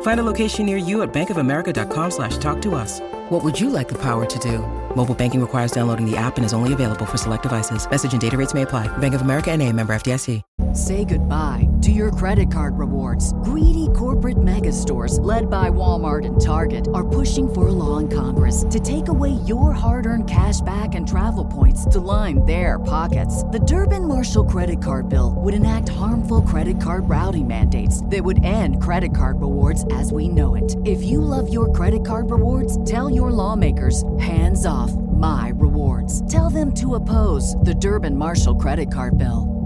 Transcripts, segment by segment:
Find a location near you at bankofamerica.com slash talk to us. What would you like the power to do? Mobile banking requires downloading the app and is only available for select devices. Message and data rates may apply. Bank of America and a member FDIC. Say goodbye to your credit card rewards. Greedy corporate mega stores, led by Walmart and Target, are pushing for a law in Congress to take away your hard earned cash back and travel points to line their pockets. The Durbin Marshall credit card bill would enact harmful credit card routing mandates that would end credit card rewards as we know it. If you love your credit card rewards, tell your lawmakers hands off my rewards. Tell them to oppose the Durbin Marshall credit card bill.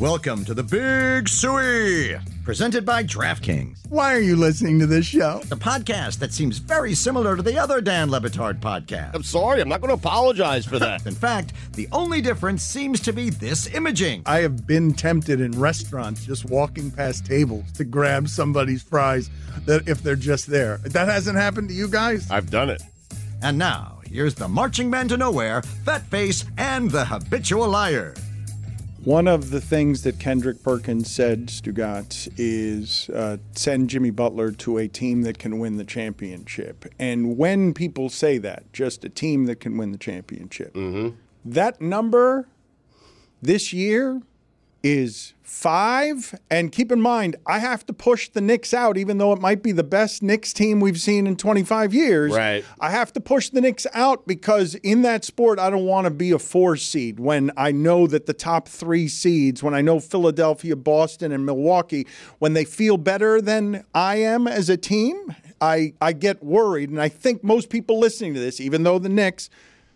Welcome to the Big Suey, presented by DraftKings, Why are you listening to this show? the podcast that seems very similar to the other Dan Le Batard podcast. I'm sorry, I'm not going to apologize for that. In fact, the only difference seems to be this imaging. I have been tempted in restaurants just walking past tables to grab somebody's fries that if they're just there. That hasn't happened to you guys? I've done it. And now, here's the marching man to nowhere, Fat Face, and the habitual liar. One of the things that Kendrick Perkins said, Stugotz, is uh, send Jimmy Butler to a team that can win the championship. And when people say that, just a team that can win the championship, that number this year is five. And keep in mind, I have to push the Knicks out, even though it might be the best Knicks team we've seen in 25 years. Right. I have to push the Knicks out because in that sport, I don't want to be a four seed when I know that the top three seeds, when I know Philadelphia, Boston, and Milwaukee, when they feel better than I am as a team, I, I get worried. And I think most people listening to this, even though the Knicks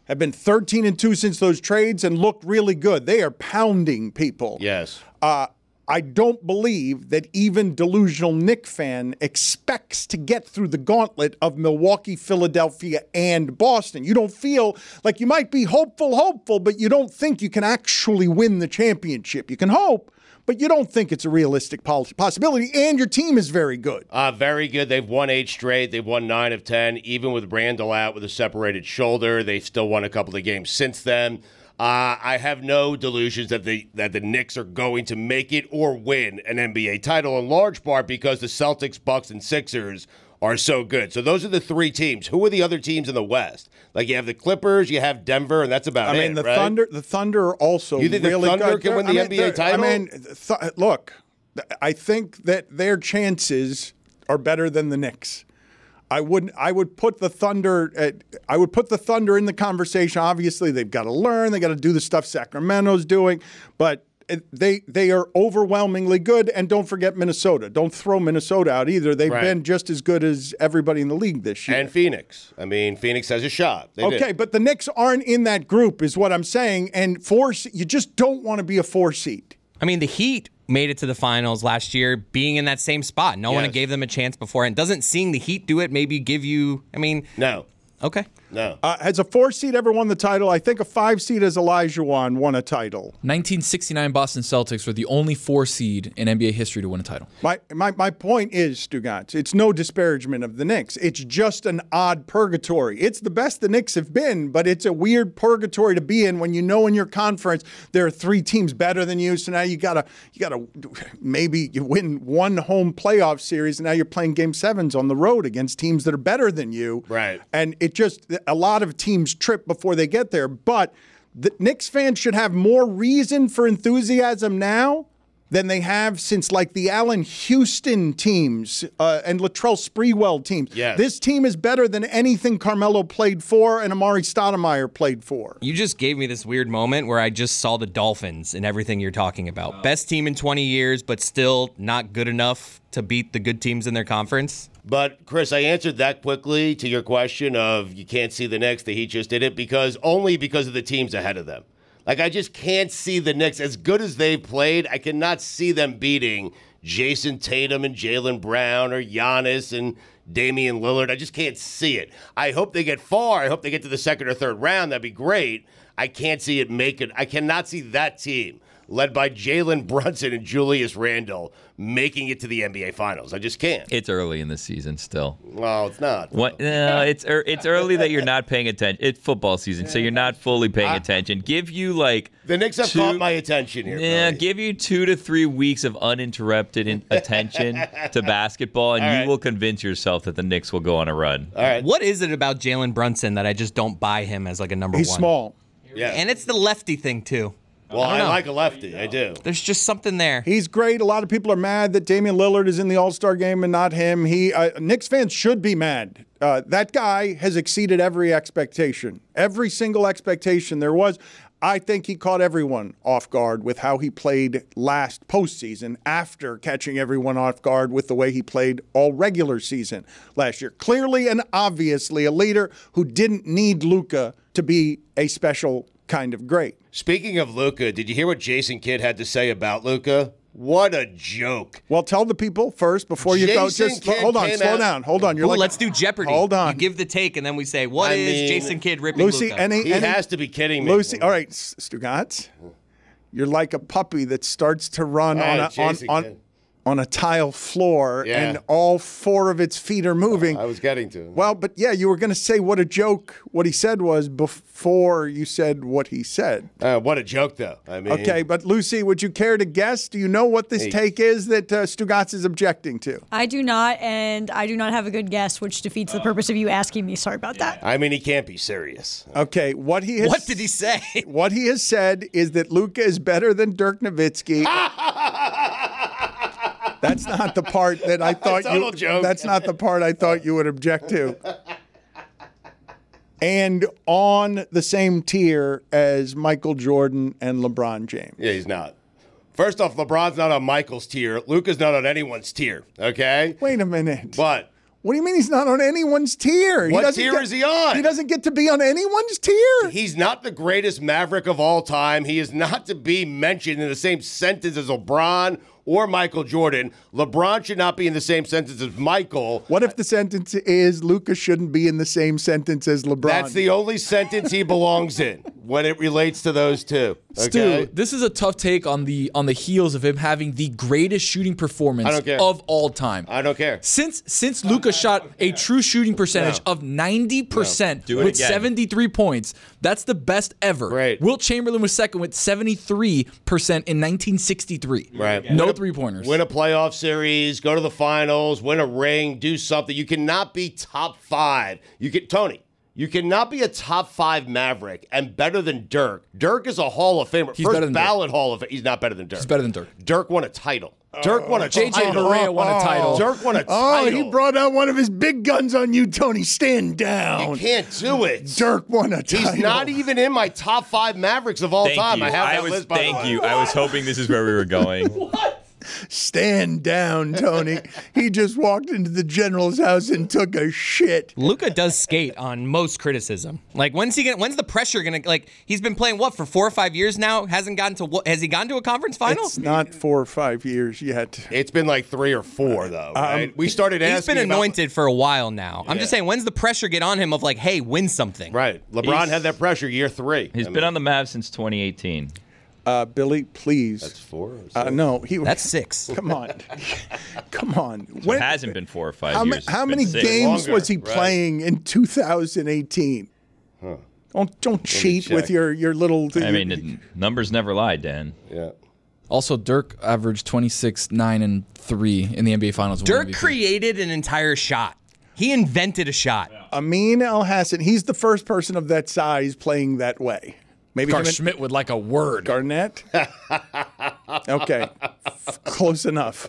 have been 13 and 2 since those trades and looked really good, they are pounding people. Yes. Uh, I don't believe that even delusional Knick fan expects to get through the gauntlet of Milwaukee, Philadelphia, and Boston. You don't feel like you might be hopeful, hopeful, but you don't think you can actually win the championship. You can hope, but you don't think it's a realistic possibility. And your team is very good. Uh, very good. They've won eight straight. They've won nine of 10. Even with Randle out with a separated shoulder, they've still won a couple of games since then. Uh, I have no delusions that the that the Knicks are going to make it or win an NBA title, in large part because the Celtics, Bucks, and Sixers are so good. So those are the three teams. Who are the other teams in the West? Like you have the Clippers, you have Denver, and that's about I it. I mean, the right? Thunder, the Thunder are also You think the Thunder good. can win the I mean, NBA title? I mean, th- look, I think that their chances are better than the Knicks. I would I would put the Thunder at, I would put the Thunder in the conversation. Obviously, they've got to learn. They got to do the stuff Sacramento's doing, but they they are overwhelmingly good. And don't forget Minnesota. Don't throw Minnesota out either. They've Right. been just as good as everybody in the league this year. and Phoenix. I mean, Phoenix has a shot. They did. Okay, but the Knicks aren't in that group, is what I'm saying. And four, you just don't want to be a four seed. I mean, the Heat made it to the finals last year, being in that same spot. No one gave them a chance before. And doesn't seeing the Heat do it maybe give you? I mean, No, okay. No. Uh, has a four seed ever won the title? I think a five seed as Elijah won won a title. 1969 Boston Celtics were the only four seed in NBA history to win a title. My, my, my point is, Stugotz, it's no disparagement of the Knicks. It's just an odd purgatory. It's the best the Knicks have been, but it's a weird purgatory to be in when you know in your conference there are three teams better than you. So now you gotta you gotta maybe you win one home playoff series, and now you're playing game sevens on the road against teams that are better than you. Right. And it just a lot of teams trip before they get there. But the Knicks fans should have more reason for enthusiasm now than they have since like the Allan Houston teams uh, and Latrell Sprewell teams. Yes. This team is better than anything Carmelo played for and Amar'e Stoudemire played for. You just gave me this weird moment where I just saw the Dolphins and everything you're talking about. Best team in 20 years, but still not good enough to beat the good teams in their conference. But Chris, I answered that quickly to your question of you can't see the Knicks. The Heat just did it because only because of the teams ahead of them. Like I just can't see the Knicks as good as they've played. I cannot see them beating Jayson Tatum and Jaylen Brown or Giannis and Damian Lillard. I just can't see it. I hope they get far. I hope they get to the second or third round. That'd be great. I can't see it make it. I cannot see that team led by Jalen Brunson and Julius Randle making it to the NBA Finals. I just can't. It's early in the season still. Well, it's not. What? No, it's er, it's early that you're not paying attention. It's football season, so you're not fully paying attention. Give you like The Knicks have two- caught my attention here. Yeah, Billy. give you two to three weeks of uninterrupted in- attention to basketball, and All you will convince yourself that the Knicks will go on a run. All right. What is it about Jalen Brunson that I just don't buy him as like a number He's one? small. Yeah. And it's the lefty thing too. Well, I I, like a lefty. I do. There's just something there. He's great. A lot of people are mad that Damian Lillard is in the All Star game and not him. He uh, Knicks fans should be mad. Uh, that guy has exceeded every expectation, every single expectation there was. I think he caught everyone off guard with how he played last postseason after catching everyone off guard with the way he played all regular season last year. Clearly and obviously a leader who didn't need Luka to be a special kind of great. Speaking of Luka, did you hear what Jason Kidd had to say about Luka? What a joke. Well, tell the people first before you go. Jason Just Kidd hold on, came slow out- down. Hold on. You're Ooh, like, let's do Jeopardy. Hold on. You give the take, and then we say, "What I is mean, Jason Kidd ripping Lucy, Luka? any, He any has to be kidding me. Lucy. All right, S- Stugotz, you're like a puppy that starts to run All on a on, Jason on, Kidd. On a tile floor, Yeah. and all four of its feet are moving. I was getting to. well, but yeah, you were going to say what a joke. What he said was before you said what he said. Uh, what a joke, though. I mean, Okay, but Lucy, would you care to guess? Do you know what this Hey. take is that uh, Stugotz is objecting to? I do not, and I do not have a good guess, which defeats the purpose of you asking me. Sorry about that. I mean, he can't be serious. Okay, what he has, What did he say? What he has said is that Luka is better than Dirk Nowitzki. That's not the part that I thought you. joke. That's not the part I thought you would object to. And on the same tier as Michael Jordan and LeBron James. Yeah, he's not. First off, LeBron's not on Michael's tier. Luka's not on anyone's tier. Okay. Wait a minute. But What do you mean he's not on anyone's tier? What doesn't tier get- is he on? He doesn't get to be on anyone's tier. he's not the greatest Maverick of all time. He is not to be mentioned in the same sentence as LeBron or Michael Jordan. LeBron should not be in the same sentence as Michael. What if the sentence is Luka shouldn't be in the same sentence as LeBron? That's the only sentence he belongs in when it relates to those two. Okay. Stu, this is a tough take on the on the heels of him having the greatest shooting performance I don't care. of all time. I don't care. Since since Luka shot a true shooting percentage of 90% Do it with again. 73 points, that's the best ever. Great. Wilt Chamberlain was second with 73% in 1963. Right. No Win a- three pointers. Win a playoff series, go to the finals, win a ring, do something. You cannot be top five. You can Tony. You cannot be a top five Maverick and better than Dirk. Dirk is a Hall of Famer. He's First better than Dirk. ballot Hall of Fame. He's not better than Dirk. He's better than Dirk. Dirk won a title. Dirk won a JJ title. Barea won a oh, oh. title. Dirk won a oh, title. Oh, title. he brought out one of his big guns on you, Tony. Stand down. You can't do it. Dirk won a title. He's not even in my top five Mavericks of all Thank time. you. I have that was, list. By thank the way. you. I was hoping this is where we were going. Stand down, Tony. he just walked into the general's house and took a shit. Luka does skate on most criticism. Like when's he gonna? When's the pressure gonna? Like he's been playing what for four or five years now? Hasn't gotten to what? Has he gone to a conference final? It's not four or five years yet. It's been like three or four uh, though. Um, right? we started He's asking been about- anointed for a while now. I'm just saying, when's the pressure get on him of like, hey, win something? Right. LeBron He's- had that pressure year three. He's I been on the Mavs since 2018. Uh, Billy, please. That's four. or Uh, six. no, he. That's six. Come on, come on. So it hasn't been four or five How, ma- years. how many six. games Longer, was he right. playing in 2018? Don't don't cheat with your your little. I mean, it, numbers never lie, Dan. Yeah. Also, Dirk averaged 26, 9, and 3 in the NBA Finals. Dirk MVP. created an entire shot. He invented a shot. Amin Elhassan. He's the first person of that size playing that way. Maybe Gar him and- Schmidt would like a word. Garnett. okay, close enough.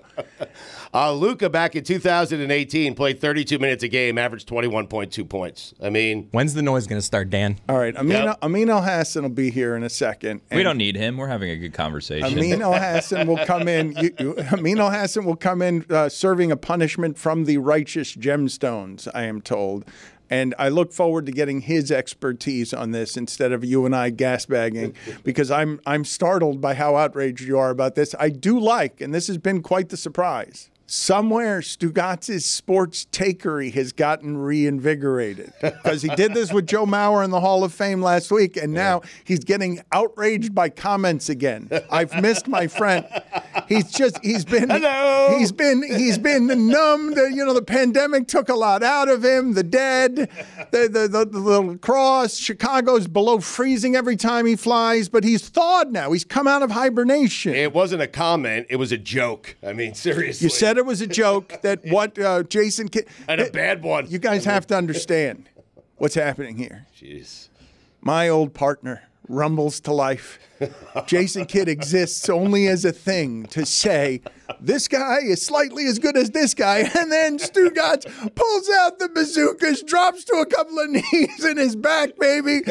Uh, Luka back in 2018 played 32 minutes a game, averaged 21.2 points. I mean, When's the noise gonna start, Dan? All right, Amin, Yep. Amin Elhassan will be here in a second. We don't need him. We're having a good conversation. Amin Al Hassan will come in. You, you, Amin Elhassan will come in uh, serving a punishment from the righteous gemstones. I am told. And I look forward to getting his expertise on this instead of you and I gasbagging because I'm I'm startled by how outraged you are about this. I do like, and this has been quite the surprise. Somewhere Stugotz's sports takery has gotten reinvigorated because he did this with Joe Mauer in the Hall of Fame last week, and now he's getting outraged by comments again. I've missed my friend. He's just he's been Hello. he's been he's been numb. The, you know the pandemic took a lot out of him. The dead, the the, the the little cross. Chicago's below freezing every time he flies, but he's thawed now. He's come out of hibernation. It wasn't a comment; it was a joke. I mean, seriously. You said it was a joke that what uh, Jason Kidd and a bad one. You guys have to understand what's happening here. Jeez. My old partner rumbles to life. Jason Kidd exists only as a thing to say this guy is slightly as good as this guy, and then Stugotz pulls out the bazookas, drops to a couple of knees in his back, baby.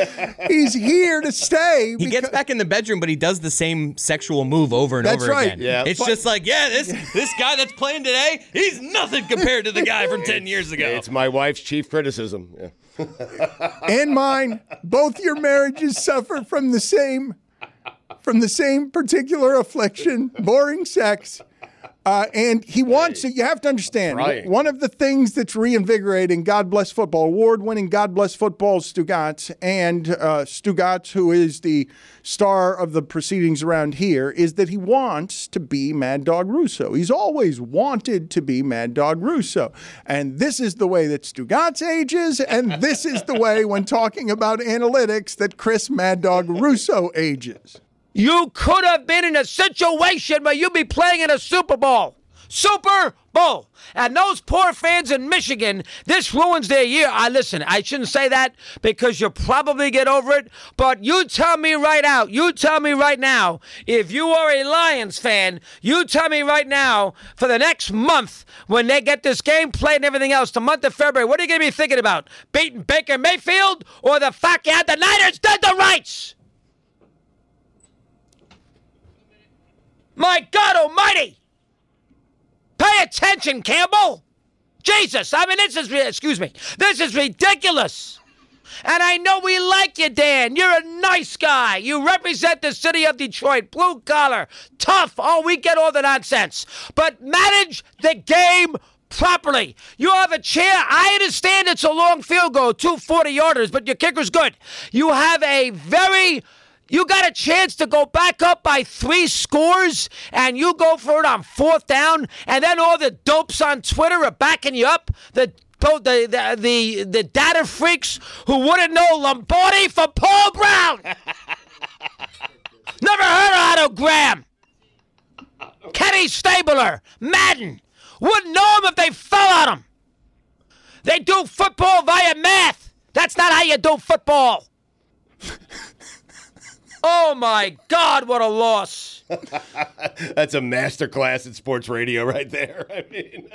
He's here to stay. He gets back in the bedroom, but he does the same sexual move over and That's over right. again. Yeah. It's But- just like, yeah, this this guy that's playing today, he's nothing compared to the guy from ten years ago. It's my wife's chief criticism. Yeah. And mine. Both your marriages suffer from the same from the same particular affliction, boring sex. Uh, and he wants to, you have to understand, one of the things that's reinvigorating God Bless Football, award winning God Bless Football Stugotz, and uh, Stugotz, who is the star of the proceedings around here, is that he wants to be Mad Dog Russo. He's always wanted to be Mad Dog Russo. And this is the way that Stugotz ages, and this is the way, when talking about analytics, that Chris Mad Dog Russo ages. You could have been in a situation where you'd be playing in a Super Bowl. Super Bowl. And those poor fans in Michigan, this ruins their year. I listen, I shouldn't say that because you'll probably get over it. But you tell me right out, you tell me right now, if you are a Lions fan, you tell me right now, for the next month, when they get this game played and everything else, the month of February, what are you going to be thinking about? Beating Baker Mayfield or the fact you had the Niners dead to rights? My God Almighty! Pay attention, Campbell! Jesus, I mean, this is, excuse me, this is ridiculous! And I know we like you, Dan. You're a nice guy. You represent the city of Detroit, blue collar, tough. Oh, we get all the nonsense. But manage the game properly. You have a chair. I understand it's a long field goal, two 40 yarders, but your kicker's good. You have a very you got a chance to go back up by three scores, and you go for it on fourth down, and then all the dopes on Twitter are backing you up. The the the the, the data freaks who wouldn't know Lombardi for Paul Brown. Never heard of Otto Graham. Kenny Stabler, Madden. Wouldn't know him if they fell on him. They do football via math. That's not how you do football. Oh my God, what a loss. That's a masterclass in sports radio right there. I mean,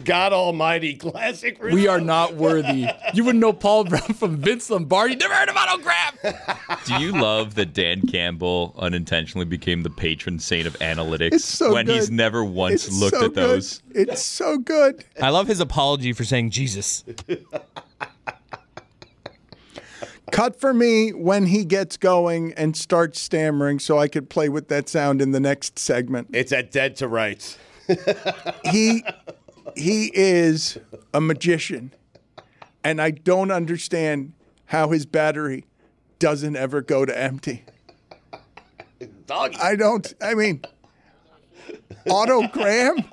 God Almighty, classic. We are not worthy. You wouldn't know Paul Brown from Vince Lombardi. Never heard of Otto Graham. Do you love that Dan Campbell unintentionally became the patron saint of analytics It's so when he's never once It's looked so at those? Good. It's so good. I love his apology for saying Jesus. Cut for me when he gets going and starts stammering so I could play with that sound in the next segment. It's at dead to rights. He he is a magician. And I don't understand how his battery doesn't ever go to empty. Doggy. I don't I mean Otto Graham?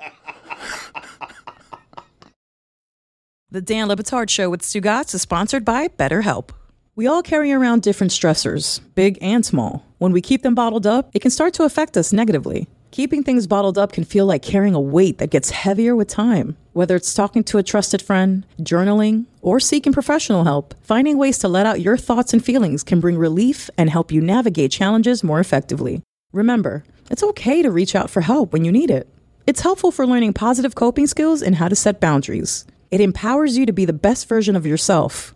The Dan Le Batard Show with Stugatz is sponsored by BetterHelp. We all carry around different stressors, big and small. When we keep them bottled up, it can start to affect us negatively. Keeping things bottled up can feel like carrying a weight that gets heavier with time. Whether it's talking to a trusted friend, journaling, or seeking professional help, finding ways to let out your thoughts and feelings can bring relief and help you navigate challenges more effectively. Remember, it's okay to reach out for help when you need it. It's helpful for learning positive coping skills and how to set boundaries. It empowers you to be the best version of yourself.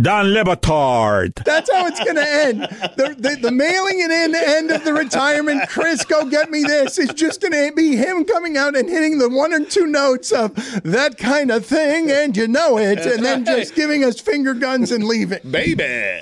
Don Le Batard. That's how it's going to end. The, the, the mailing it in end of the retirement, Chris, go get me this, is just going to be him coming out and hitting the one or two notes of that kind of thing, and you know it, and then just giving us finger guns and leaving. Baby.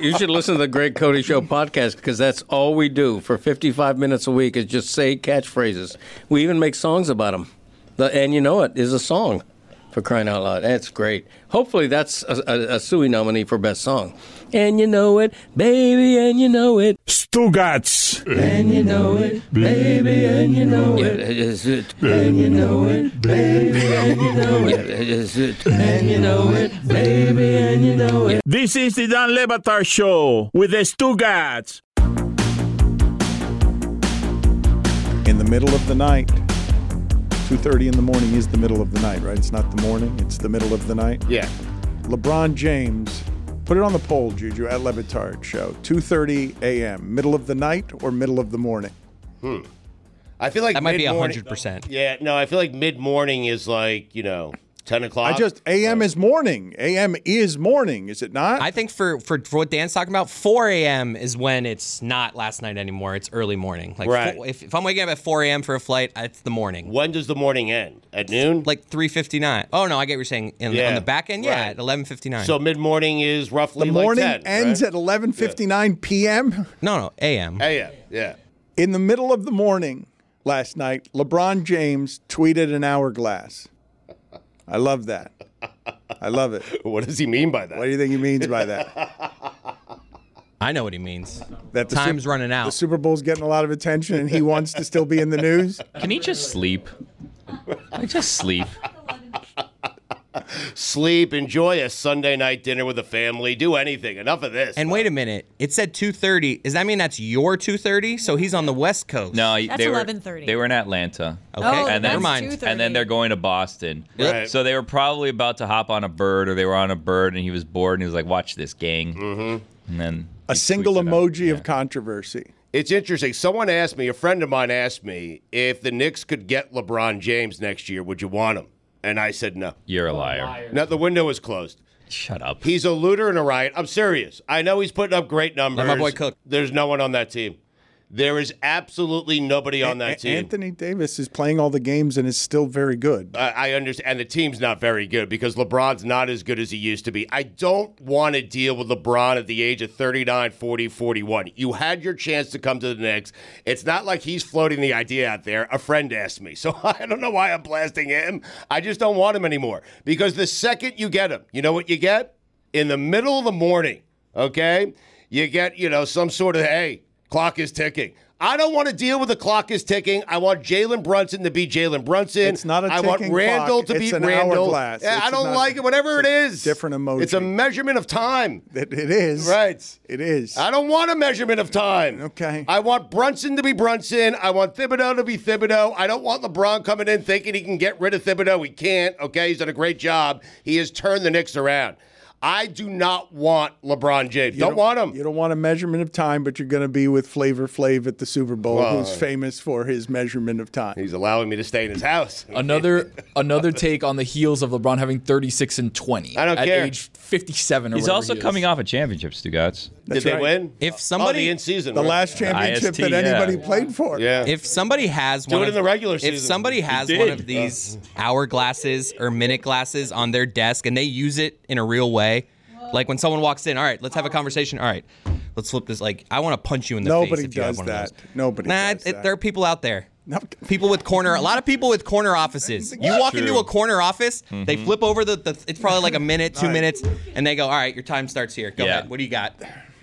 you should listen to the Greg Cote Show podcast because that's all we do for 55 minutes a week is just say catchphrases. We even make songs about them. The, and you know it is a song for crying out loud. That's great. Hopefully, that's a, a, a Suey nominee for best song. And you know it, baby, and you know it. Stugotz. And you know it, baby, and you know it. Is it? And you know it, baby, and you know it. Is it? And you know it, baby, and you know it. This is the Don Le Batard Show with the Stugotz. In the middle of the night, 2.30 in the morning is the middle of the night, right? It's not the morning, it's the middle of the night. Yeah. LeBron James, put it on the poll, Juju, at Le Batard Show. 2.30 a.m., middle of the night or middle of the morning? Hmm. I feel like That might be mid-morning- 100%. Yeah, no, I feel like mid morning is like, you know, 10 o'clock. I just, a.m. is morning. A.m. is morning, is it not? I think for, for for what Dan's talking about, 4 a.m. is when it's not last night anymore. It's early morning. Like Right. fo- if, if I'm waking up at 4 a.m. for a flight, it's the morning. When does the morning end? At noon? Like 3:59. Oh no, I get what you're saying. In, Yeah, On the back end, yeah, right. at 11:59. So mid morning is roughly the morning like 10, ends right? at 11.59 p.m.? no, no, a.m. AM, yeah. In the middle of the morning last night, LeBron James tweeted an hourglass. I love that. I love it. What does he mean by that? What do you think he means by that? I know what he means. That the Time's Sup- running out. The Super Bowl's getting a lot of attention, and he wants to still be in the news. Can he just sleep? Like just sleep. Sleep, enjoy a Sunday night dinner with the family, do anything. Enough of this. And wait a minute, it said 2:30. Does that mean that's your 2:30? So he's on the West Coast. No, That's they were 11:30. they were in Atlanta. Okay, Oh, and that's then, mind. 2:30. and then they're going to Boston. Right. So they were probably about to hop on a bird, or they were on a bird, and he was bored, and he was like, "Watch this, gang." Mm-hmm. And then A he single tweets it out. emoji of controversy. It's interesting. Someone asked me, a friend of mine asked me, if the Knicks could get LeBron James next year, would you want him? And I said no. You're a liar. No, the window was closed. Shut up. He's a looter and a riot. I'm serious. I know he's putting up great numbers. my boy cook. There's no one on that team. There is absolutely nobody on that team. Anthony Davis is playing all the games and is still very good. I, I understand. And the team's not very good because LeBron's not as good as he used to be. I don't want to deal with LeBron at the age of 39, 40, 41. You had your chance to come to the Knicks. It's not like he's floating the idea out there. A friend asked me. So I don't know why I'm blasting him. I just don't want him anymore because the second you get him, you know what you get? In the middle of the morning, okay? You get, you know, some sort of, hey, clock is ticking. I don't want to deal with the clock is ticking. I want Jalen Brunson to be Jalen Brunson. It's not a I want Randle clock. to be an Randle. hourglass. I don't not- like it. Whatever it's different emoji. It's a measurement of time. It, it is. Right. It is. I don't want a measurement of time. Okay. I want Brunson to be Brunson. I want Thibodeau to be Thibodeau. I don't want LeBron coming in thinking he can get rid of Thibodeau. He can't. Okay, he's done a great job. He has turned the Knicks around. I do not want LeBron James. You Don't, want him. You don't want a measurement of time, but you're going to be with Flavor Flav at the Super Bowl, Well, who's famous for his measurement of time. He's allowing me to stay in his house. Another another take on the heels of LeBron having 36 and 20 I don't at care. age 57 or He's also he coming off a championship, Stugotz. That's Did they win? If oh, somebody- the in season, The right? last championship IST, that yeah. anybody played for. Yeah. If somebody has Do one it of, in the regular season. If somebody has one of these hourglasses or minute glasses on their desk and they use it in a real way, like when someone walks in, all right, let's have a conversation. All right, let's flip this. Like, I want to punch you in the Nobody face. if you have does one of that. those. Nobody Nah, does it- that. there are people out there. People with corner, a lot of people with corner offices. You walk into a corner office, they mm-hmm. flip over the, the, it's probably like a minute, two minutes, and they go, all right, your time starts here. Go Yeah. ahead. What do you got?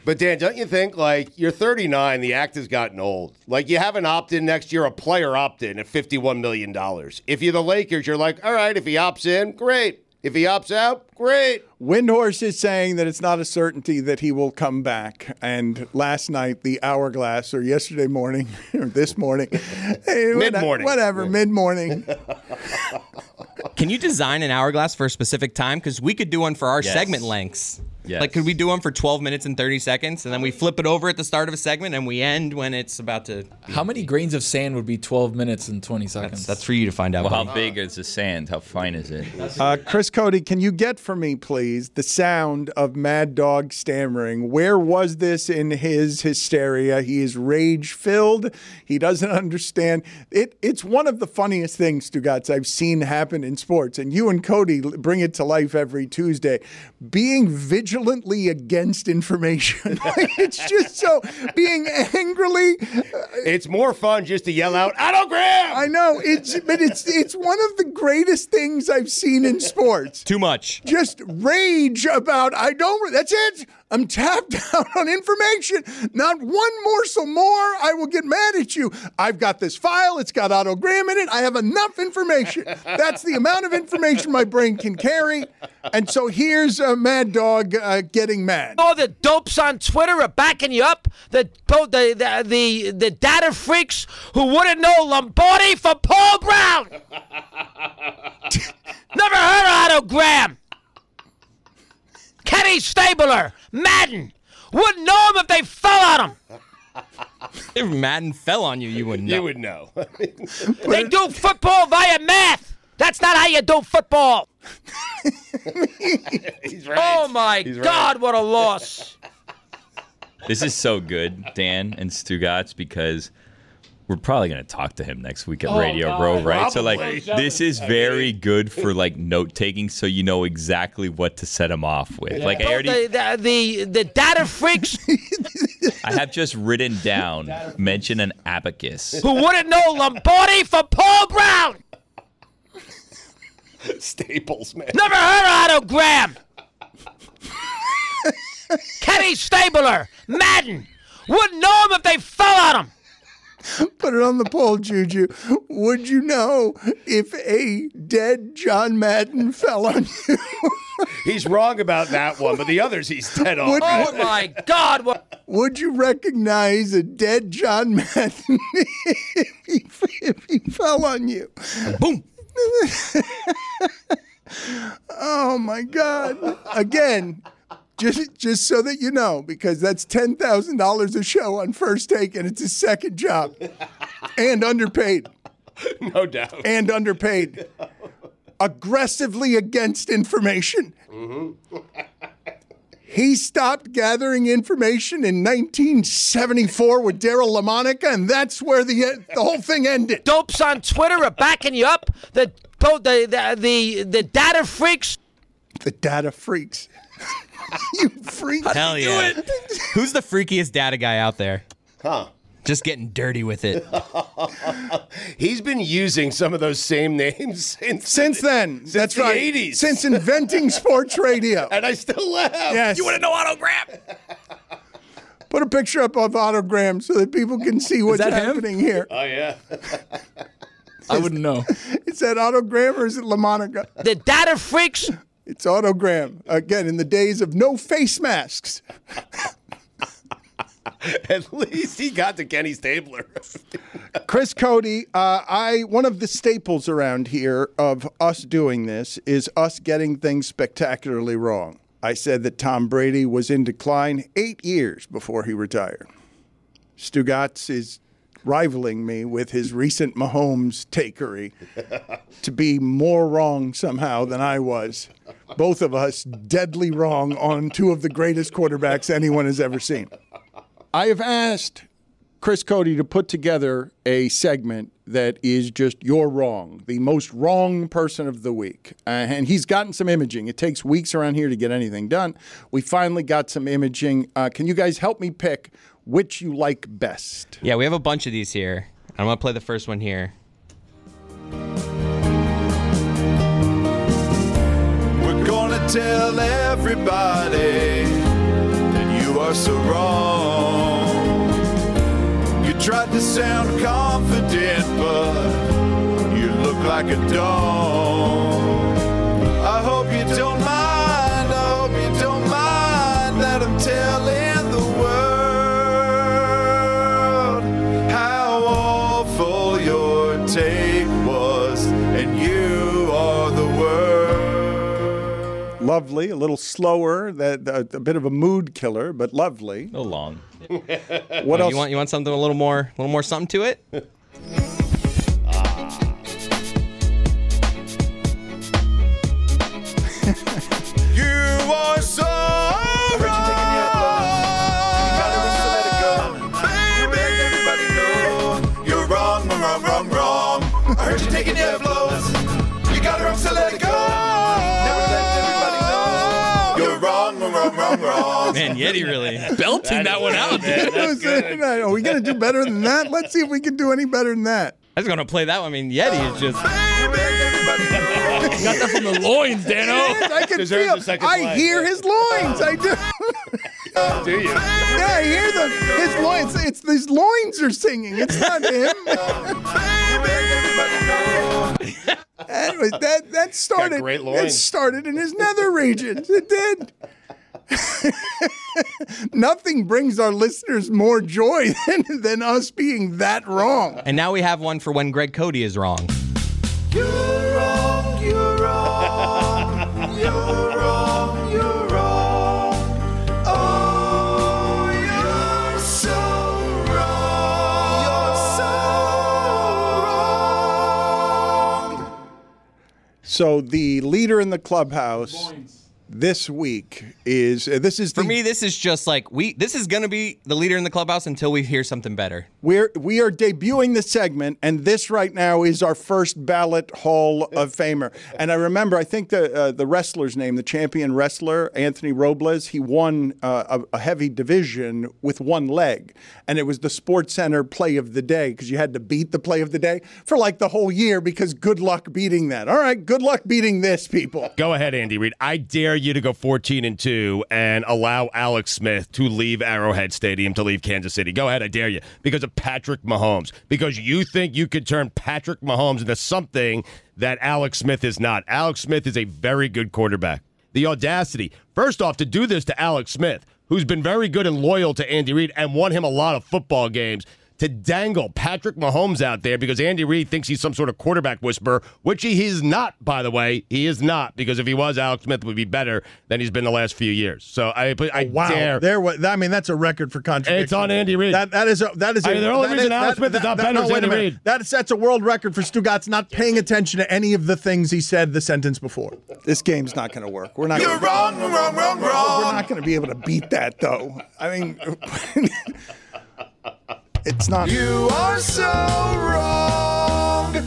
But Dan, don't you think like you're 39, the act has gotten old. Like you have an opt-in next year, a player opt-in at 51 million dollars. If you're the Lakers, you're like, all right, if he opts in, great. If he opts out, great. Windhorst is saying that it's not a certainty that he will come back. And last night, the hourglass, or yesterday morning, or this morning, eh, Mid-morning. whatever, mid morning. Can you design an hourglass for a specific time? Because we could do one for our Yes. segment lengths. Yes. Like, could we do them for 12 minutes and 30 seconds, and then we flip it over at the start of a segment, and we end when it's about to? How many grains of sand would be 12 minutes and 20 seconds? That's for you to find out. Well, how big is the sand? How fine is it? Uh, Chris Cote, can you get for me, please, the sound of Mad Dog stammering? Where was this in his hysteria? He is rage filled. He doesn't understand. It. It's one of the funniest things, Stugotz, I've seen happen in sports. And you and Cote bring it to life every Tuesday. Being vigilantly against information. it's just so, being angrily. Uh, it's more fun just to yell out Otto Graham. I know it's, but it's it's one of the greatest things I've seen in sports. Too much. Just rage about I don't. That's it. I'm tapped out on information. Not one morsel more. I will get mad at you. I've got this file. It's got Otto Graham in it. I have enough information. That's the amount of information my brain can carry. And so here's a mad dog uh, getting mad. All the dopes on Twitter are backing you up. The the the the, the data freaks who wouldn't know Lombardi for Paul Brown. Never heard of Otto Graham. Kenny Stabler, Madden. Wouldn't know him if they fell on him. If Madden fell on you, you wouldn't know. You would know. They do football via math. That's not how you do football. He's right. Oh my He's right. God, what a loss. This is so good, Dan and Stugotz, because we're probably going to talk to him next week at Oh, Radio God. Row, right? So, like, this is very good for like note taking, so you know exactly what to set him off with. Like, I already, the, the, the, the data freaks I have just written down, mention an abacus. who wouldn't know Lombardi for Paul Brown. Staples, man. Never heard of Otto Graham. Kenny Stabler, Madden. Wouldn't know him if they fell on him. Put it on the poll, Juju. Would you know if a dead John Madden fell on you? He's wrong about that one, but the others he's dead on. Would- Oh my God! What? Would you recognize a dead John Madden if he, if he fell on you? Boom. oh my God! Again, just just so that you know, because that's ten thousand dollars a show on First Take, and it's his second job, and underpaid, No doubt. and underpaid. Aggressively against information. Mm-hmm. He stopped gathering information in 1974 with Daryle Lamonica, and that's where the the whole thing ended. Dopes on Twitter are backing you up. The the the the, the data freaks. The data freaks. you freak. Hell yeah. Who's the freakiest data guy out there? Huh. Just getting dirty with it. He's been using some of those same names since, Since then, that's the right. 80s. Since inventing sports radio. and I still laugh. Yes. You want to know Otto Graham? Put a picture up of Otto Graham so that people can see what's that him? happening here. Oh yeah. I wouldn't know. Is that Otto Graham or is it LaMonica? The data freaks. It's Otto Graham. Again, in the days of no face masks. At least he got to Kenny Stabler. Chris Cote, uh, I one of the staples around here of us doing this is us getting things spectacularly wrong. I said that Tom Brady was in decline eight years before he retired. Stugotz is rivaling me with his recent Mahomes takery to be more wrong somehow than I was. Both of us deadly wrong on two of the greatest quarterbacks anyone has ever seen. I have asked Chris Cote to put together a segment that is just you're wrong, the most wrong person of the week. Uh, and he's gotten some imaging. It takes weeks around here to get anything done. We finally got some imaging. Uh, can you guys help me pick which you like best? Yeah, we have a bunch of these here. I'm going to play the first one here. We're gonna tell everybody that you are so wrong. You tried to sound confident, but you look like a dog. Lovely, a little slower, that a, a bit of a mood killer, but lovely. No long. What Oh, else? You want you want something a little more, a little more something to it? Ah. You are so Man, Yeti really belting that one out. Dude. Are we gonna do better than that? Let's see if we can do any better than that. I was gonna play that one. I mean, Yeti is just. Got that from the loins, Dano. I can Deserves feel. I flag. hear his loins. I do. Do you? Yeah, I hear them. His loins. It's these loins are singing. It's not him. anyway, that that started. great It started in his nether regions. It did. Nothing brings our listeners more joy than, than us being that wrong. And now we have one for when Greg Cote is wrong. You're wrong, you're wrong, you're wrong, you're wrong. Oh, you're so wrong, you're so wrong. So the leader in the clubhouse this week is uh, this is For the, me, this is just like we. This is gonna be the leader in the clubhouse until we hear something better. We're we are debuting the segment, and this right now is our first ballot Hall of Famer. And I remember, I think the uh, the wrestler's name, the champion wrestler Anthony Robles, he won uh, a, a heavy division with one leg, and it was the Sports Center Play of the Day because you had to beat the Play of the Day for like the whole year. Because good luck beating that. All right, good luck beating this, people. Go ahead, Andy Reid. I dare you to go 14 and 2 and allow Alex Smith to leave Arrowhead Stadium to leave Kansas City. Go ahead, I dare you. Because of Patrick Mahomes. Because you think you could turn Patrick Mahomes into something that Alex Smith is not. Alex Smith is a very good quarterback. The audacity, first off, to do this to Alex Smith, who's been very good and loyal to Andy Reid and won him a lot of football games. To dangle Patrick Mahomes out there because Andy Reid thinks he's some sort of quarterback whisperer, which he is not, by the way. He is not because if he was, Alex Smith would be better than he's been the last few years. So I, I oh, Wow, dare. there. wa- I mean, that's a record for contradiction. It's on Andy Reid. That that is a, that is. I a, mean, the only reason is- Alex that- Smith is not that- better no, is wait a Andy minute. Reid. That sets a world record for Stugotz not paying attention to any of the things he said the sentence before. This game's not going to work. We're not. You're gonna, wrong, wrong, wrong, wrong. We're not going to be able to beat that, though. I mean, it's not. You are so wrong.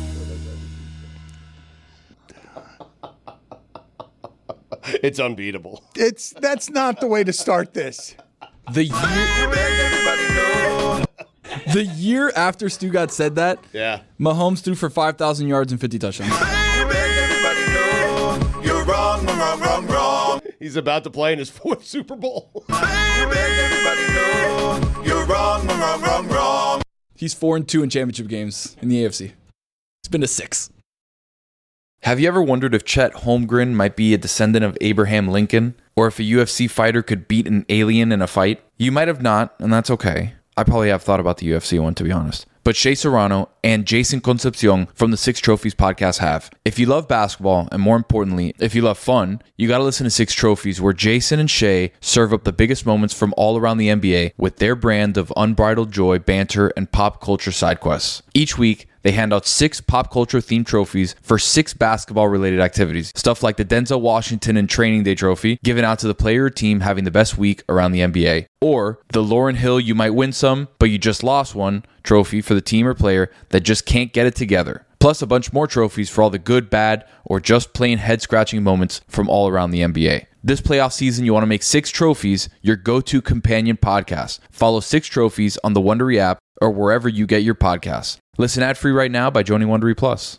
It's unbeatable. It's that's not the way to start this. The year, the year after Stugotz said that, Yeah. Mahomes threw for 5,000 yards and 50 touchdowns. You're wrong, wrong, wrong, wrong. He's about to play in his fourth Super Bowl. He's 4 and 2 in championship games in the AFC. He's been to 6. Have you ever wondered if Chet Holmgren might be a descendant of Abraham Lincoln? Or if a UFC fighter could beat an alien in a fight? You might have not, and that's okay. I probably have thought about the UFC one, to be honest. But Shea Serrano and Jason Concepcion from the Six Trophies podcast have. If you love basketball, and more importantly, if you love fun, you gotta listen to Six Trophies, where Jason and Shea serve up the biggest moments from all around the NBA with their brand of unbridled joy, banter, and pop culture side quests. Each week, they hand out six pop culture themed trophies for six basketball related activities. Stuff like the Denzel Washington and Training Day trophy, given out to the player or team having the best week around the NBA. Or the Lauryn Hill You Might Win Some, but You Just Lost One trophy for the team or player that just can't get it together. Plus a bunch more trophies for all the good, bad, or just plain head scratching moments from all around the NBA. This playoff season, you want to make Six Trophies your go to companion podcast. Follow Six Trophies on the Wondery app or wherever you get your podcasts. Listen ad free right now by joining Wondery Plus.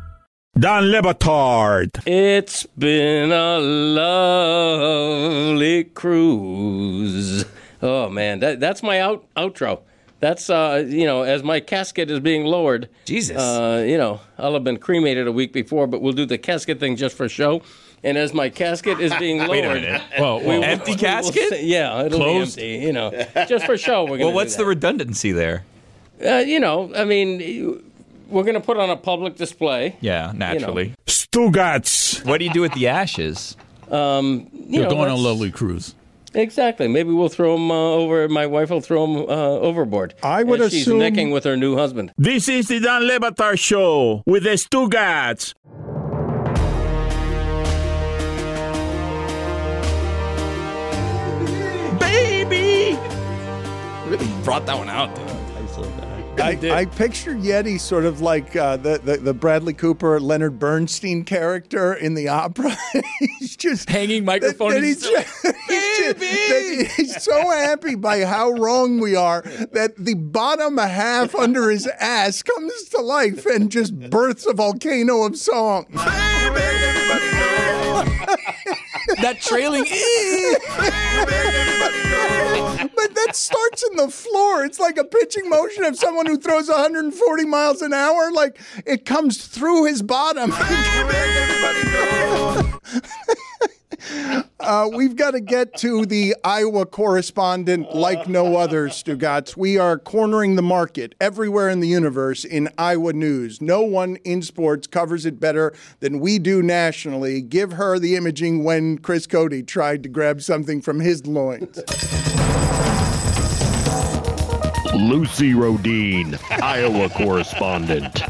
Don Le Batard. It's been a lovely cruise. Oh man, that that's my out outro. That's uh, you know, as my casket is being lowered. Jesus. Uh, you know, I'll have been cremated a week before, but we'll do the casket thing just for show. And as my casket is being lowered, Wait a minute. Whoa, we whoa. will- Empty we will casket? say- yeah, it'll Closed? be empty. You know, just for show. We're gonna. Well, what's do the redundancy there? Uh, you know, I mean, we're gonna put on a public display. Yeah, naturally. Stugotz. What do you do with the ashes? Um, you You're know, going on a let's- lovely cruise. Exactly. Maybe we'll throw him uh, over. My wife will throw him uh, overboard. I would as she's assume- necking with her new husband. This is the Dan Le Batard Show with the Stugotz. Baby! Really brought that one out, dude. I, I picture Yeti sort of like uh, the, the the Bradley Cooper Leonard Bernstein character in the opera. he's just hanging microphone. that and he's, just, he's, just- he's so happy by how wrong we are that the bottom half under his ass comes to life and just births a volcano of song. that trailing. But that starts in the floor. It's like a pitching motion of someone who throws 140 miles an hour. Like it comes through his bottom. Uh, we've got to get to the Iowa correspondent like no other, Stugotz. We are cornering the market everywhere in the universe in Iowa news. No one in sports covers it better than we do nationally. Give her the imaging when Chris Cote tried to grab something from his loins. Lucy Rohden, Iowa correspondent.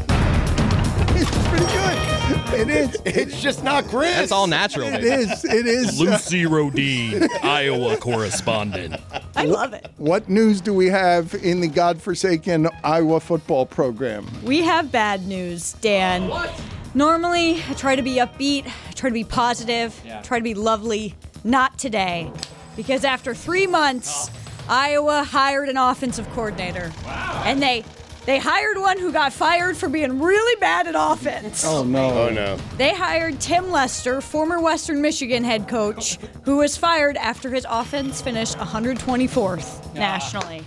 It's pretty good. It is. It's just not Chris. That's all natural. It baby. is. It is. Lucy Rohden, Iowa correspondent. I love it. What news do we have in the godforsaken Iowa football program? We have bad news, Dan. What? Normally, I try to be upbeat, I try to be positive, yeah. try to be lovely. Not today. Because after three months, Iowa hired an offensive coordinator. And they they hired one who got fired for being really bad at offense. Oh no. Oh no. They hired Tim Lester, former Western Michigan head coach, who was fired after his offense finished 124th nationally.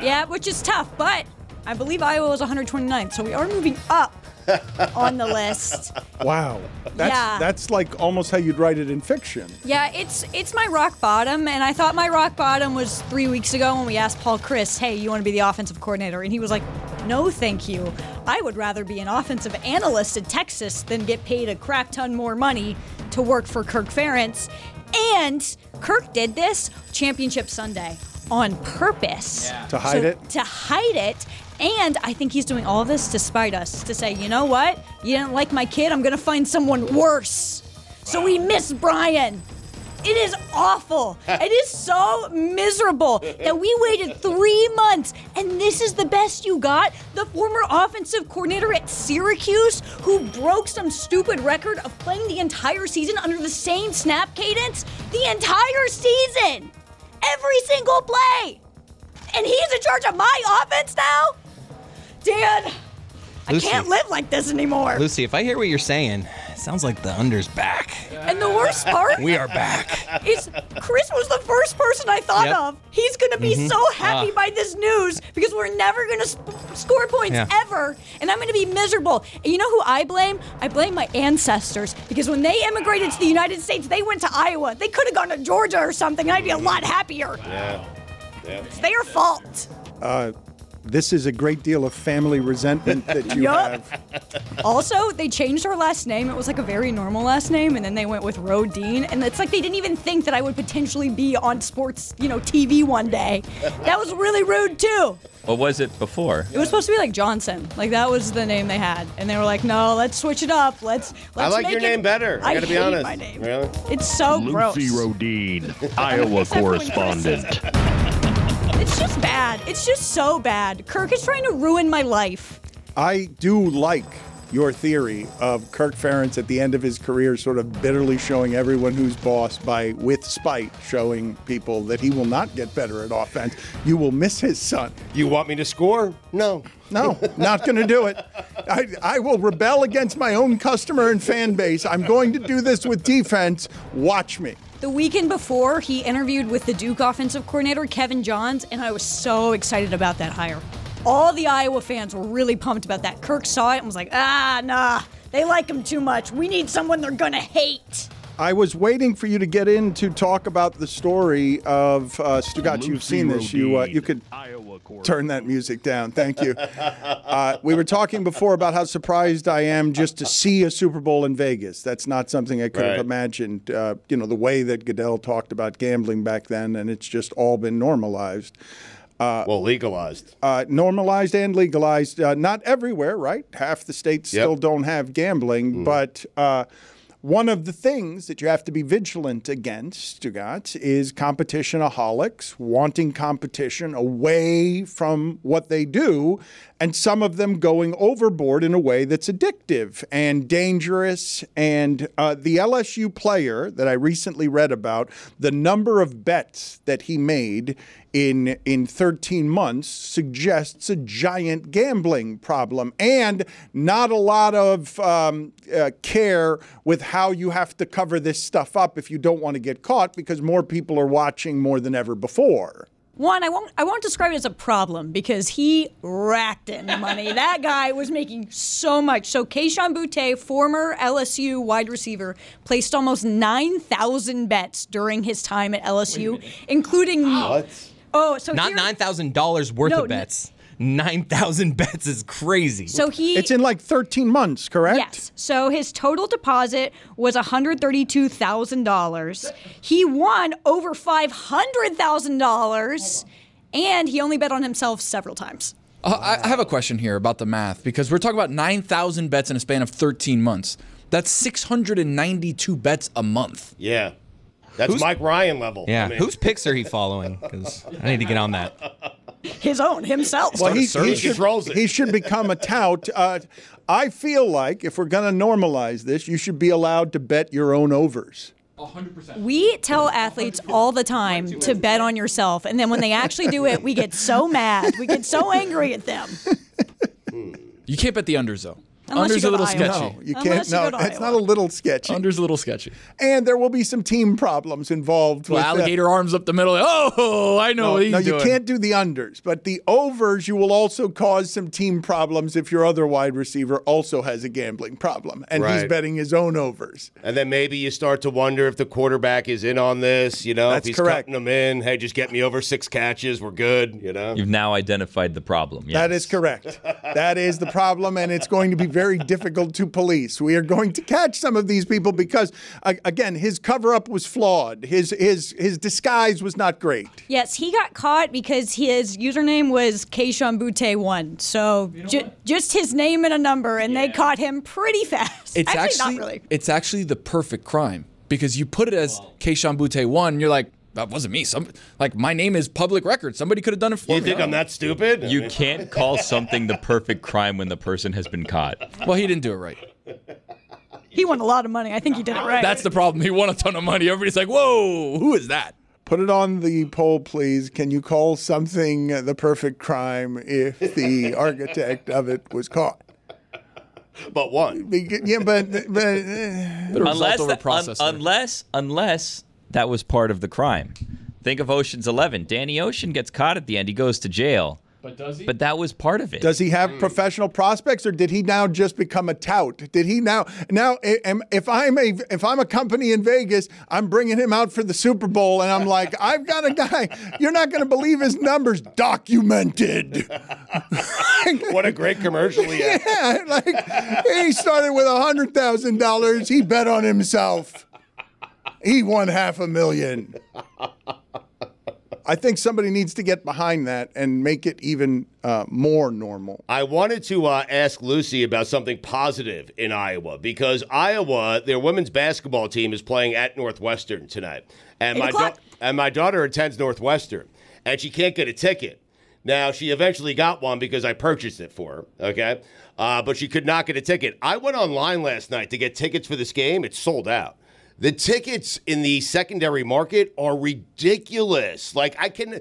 Yeah, which is tough, but I believe Iowa was 129th, so we are moving up on the list. Wow. That's Yeah. that's like almost how you'd write it in fiction. Yeah, it's it's my rock bottom, and I thought my rock bottom was three weeks ago when we asked Paul Chryst, "Hey, you want to be the offensive coordinator?" And he was like, "No, thank you. I would rather be an offensive analyst in Texas than get paid a crap ton more money to work for Kirk Ferentz." And Kirk did this championship Sunday on purpose To hide So- it? To hide it. And I think he's doing all this to spite us, to say, you know what? You didn't like my kid, I'm gonna find someone worse. So we miss Brian. It is awful. it is so miserable that we waited three months, and this is the best you got? The former offensive coordinator at Syracuse, who broke some stupid record of playing the entire season under the same snap cadence? The entire season! Every single play! And he's in charge of my offense now? Dan, I can't live like this anymore. Lucy, if I hear what you're saying, it sounds like the under's back. And the worst part We are back. is Chris was the first person I thought Yep. of. He's going to be Mhm. so happy Ah. by this news because we're never going to sp- score points Yeah. ever. And I'm going to be miserable. And you know who I blame? I blame my ancestors because when they immigrated to the United States, they went to Iowa. They could have gone to Georgia or something, and I'd be a lot happier. Yeah. Yeah. It's their fault. Uh, this is a great deal of family resentment that you Yup. have. Also, they changed our last name. It was like a very normal last name, and then they went with Rohden. And it's like they didn't even think that I would potentially be on sports, you know, TV one day. That was really rude too. What was it before? It was supposed to be like Johnson, like that was the name they had, and they were like, "No, let's switch it up. Let's." let's I like make your it- name better. I, gotta be hate honest. My name. Really? It's so gross. Lucy Rohden, Iowa Except when correspondent. It's just bad. It's just so bad. Kirk is trying to ruin my life. I do like your theory of Kirk Ferentz at the end of his career sort of bitterly showing everyone who's boss by, with spite, showing people that he will not get better at offense. You will miss his son. You want me to score? No. No, not going to do it. I, I will rebel against my own customer and fan base. I'm going to do this with defense. Watch me. The weekend before, he interviewed with the Duke offensive coordinator, Kevin Johns, and I was so excited about that hire. All the Iowa fans were really pumped about that. Kirk saw it and was like, ah, nah, they like him too much. We need someone they're going to hate. I was waiting for you to get in to talk about the story of uh, Stugotz. You've seen this. You uh, you could turn that music down. Thank you. Uh, we were talking before about how surprised I am just to see a Super Bowl in Vegas. That's not something I could Right. have imagined. Uh, you know the way that Goodell talked about gambling back then, and it's just all been normalized. Uh, well, legalized. Uh, normalized and legalized. Uh, not everywhere, right? Half the states Yep. still don't have gambling, but. Uh, one of the things that you have to be vigilant against, Stugotz, is competitionaholics wanting competition away from what they do, and some of them going overboard in a way that's addictive and dangerous. And uh, the LSU player that I recently read about, the number of bets that he made in in 13 months suggests a giant gambling problem and not a lot of um, uh, care with how you have to cover this stuff up if you don't want to get caught because more people are watching more than ever before. One, I won't I won't describe it as a problem because he racked in money. that guy was making so much. So Kayshon Boutte, former LSU wide receiver, placed almost nine thousand bets during his time at LSU, including what? Oh, so Not here- nine thousand dollars worth No, of bets. Nine thousand bets is crazy. So he It's in like 13 months, correct? Yes. So his total deposit was $132,000. He won over $500,000 and he only bet on himself several times. Uh, I I have a question here about the math because we're talking about 9,000 bets in a span of 13 months. That's 692 bets a month. Yeah. That's Who's- Mike Ryan level. yeah, I mean- whose picks are he following? Because I need to get on that. His own, himself. Well, he, he, should, he should become a tout. Uh, I feel like if we're going to normalize this, you should be allowed to bet your own overs. 100%. We tell athletes all the time to bet on yourself, and then when they actually do it, we get so mad. We get so angry at them. You can't bet the unders though. Unless you unders go a little to sketchy. No, you Unless can't. you No, go to it's not a little sketchy. Unders a little sketchy. And there will be some team problems involved. Well, with uh, alligator arms up the middle. Oh, I know No, what he's no, you doing. can't do the unders, but the overs you will also cause some team problems if your other wide receiver also has a gambling problem and he's Right. betting his own overs. And then maybe you start to wonder if the quarterback is in on this. You know, That's if he's correct. cutting them in. Hey, just get me over six catches. We're good. You know. You've now identified the problem. That is correct. that is the problem, and it's going to be very difficult to police. We are going to catch some of these people because, a- again, his cover up was flawed. His his his disguise was not great. Yes, he got caught because his username was Kayshon Boutte one. So ju- just his name and a number, and they caught him pretty fast. It's actually, actually, not really. it's actually the perfect crime because you put it as Kayshon Boutte one. You're like, that wasn't me. Some like my name is public record. Somebody could have done it for You me. You think I'm that stupid? You can't call something the perfect crime when the person has been caught. Well, he didn't do it right. He won a lot of money. I think he did it right. That's the problem. He won a ton of money. Everybody's like, whoa, who is that? Put it on the poll, please. Can you call something the perfect crime if the architect of it was caught? But one. Yeah, but, but uh, unless, that- un- unless, unless that was part of the crime. Think of Ocean's Eleven. Danny Ocean gets caught at the end. He goes to jail. But does he? But that was part of it. Does he have hmm. professional prospects, or did he now just become a tout? Did he now now if I'm a if I'm a company in Vegas, I'm bringing him out for the Super Bowl, and I'm like, I've got a guy. You're not going to believe his numbers. Documented. what a great commercial he had. Yeah, like he started with a hundred thousand dollars. He bet on himself. He won half a million. I think somebody needs to get behind that and make it even uh, more normal. I wanted to uh, ask Lucy about something positive in Iowa because Iowa, their women's basketball team is playing at Northwestern tonight, and Eight my o'clock. and my daughter attends Northwestern, and she can't get a ticket. Now she eventually got one because I purchased it for her. Okay, uh, but she could not get a ticket. I went online last night to get tickets for this game. It's sold out. The tickets in the secondary market are ridiculous. Like I can.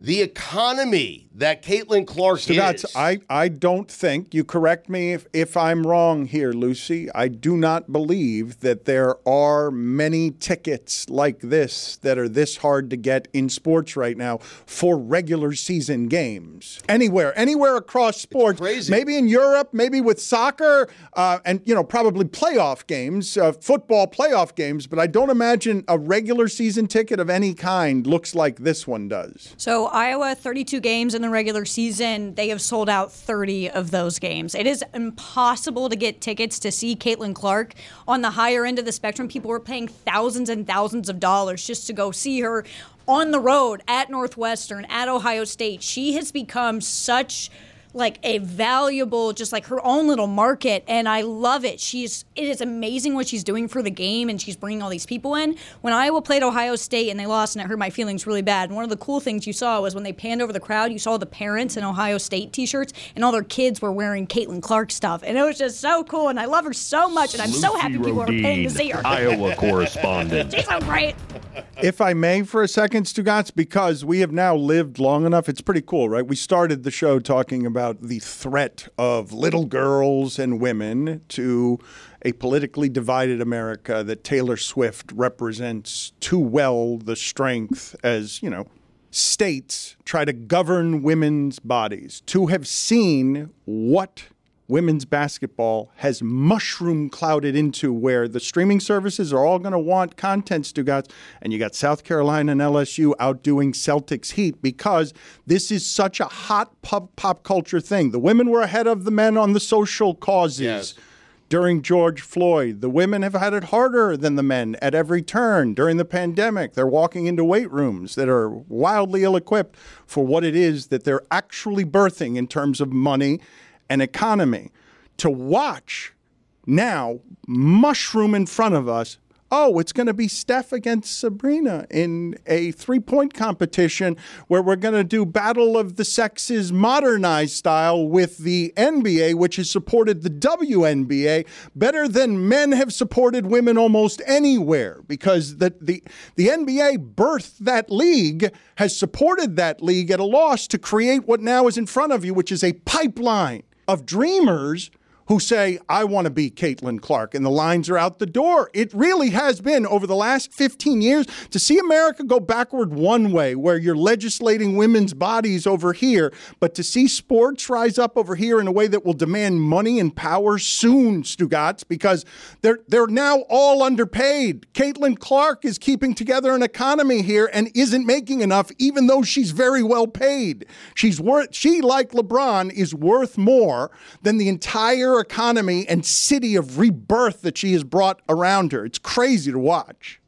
The economy that Caitlin Clark So is. that's I, I don't think you correct me if, if I'm wrong here, Lucy. I do not believe that there are many tickets like this that are this hard to get in sports right now for regular season games. Anywhere, anywhere across sports. Maybe in Europe, maybe with soccer, uh, and you know probably playoff games, uh, football playoff games. But I don't imagine a regular season ticket of any kind looks like this one does. So Iowa, 32 games in the regular season. They have sold out 30 of those games. It is impossible to get tickets to see Caitlin Clark on the higher end of the spectrum. People were paying thousands and thousands of dollars just to go see her on the road at Northwestern, at Ohio State. She has become such like a valuable just like her own little market and I love it. She's it is amazing what she's doing for the game and she's bringing all these people in. When Iowa played Ohio State and they lost and it hurt my feelings really bad. One of the cool things you saw was when they panned over the crowd, you saw the parents in Ohio State t-shirts and all their kids were wearing Caitlin Clark stuff and it was just so cool and I love her so much and I'm so happy people are paying to see her. Iowa correspondent. She's so great. If I may, for a second, Stugotz, because we have now lived long enough, it's pretty cool, right? We started the show talking about the threat of little girls and women to a politically divided America that Taylor Swift represents too well the strength as, you know, states try to govern women's bodies. To have seen what women's basketball has mushroom clouded into where the streaming services are all going to want content, Stugotz, and you got South Carolina and LSU outdoing Celtics Heat because this is such a hot pop, pop culture thing. The women were ahead of the men on the social causes. During George Floyd, the women have had it harder than the men at every turn. During the pandemic, they're walking into weight rooms that are wildly ill equipped for what it is that they're actually birthing in terms of money and economy. To watch now mushroom in front of us. Oh, it's going to be Steph against Sabrina in a three point competition where we're going to do Battle of the Sexes modernized style with the NBA, which has supported the WNBA better than men have supported women almost anywhere because the, the, the NBA birthed that league, has supported that league at a loss to create what now is in front of you, which is a pipeline of dreamers who say, I want to be Caitlin Clark, and the lines are out the door. It really has been over the last 15 years to see America go backward one way, where you're legislating women's bodies over here, but to see sports rise up over here in a way that will demand money and power soon, Stugotz, because they're they're now all underpaid. Caitlin Clark is keeping together an economy here and isn't making enough, even though she's very well paid. She's worth she, like LeBron, is worth more than the entire economy and city of rebirth that she has brought around her. It's crazy to watch.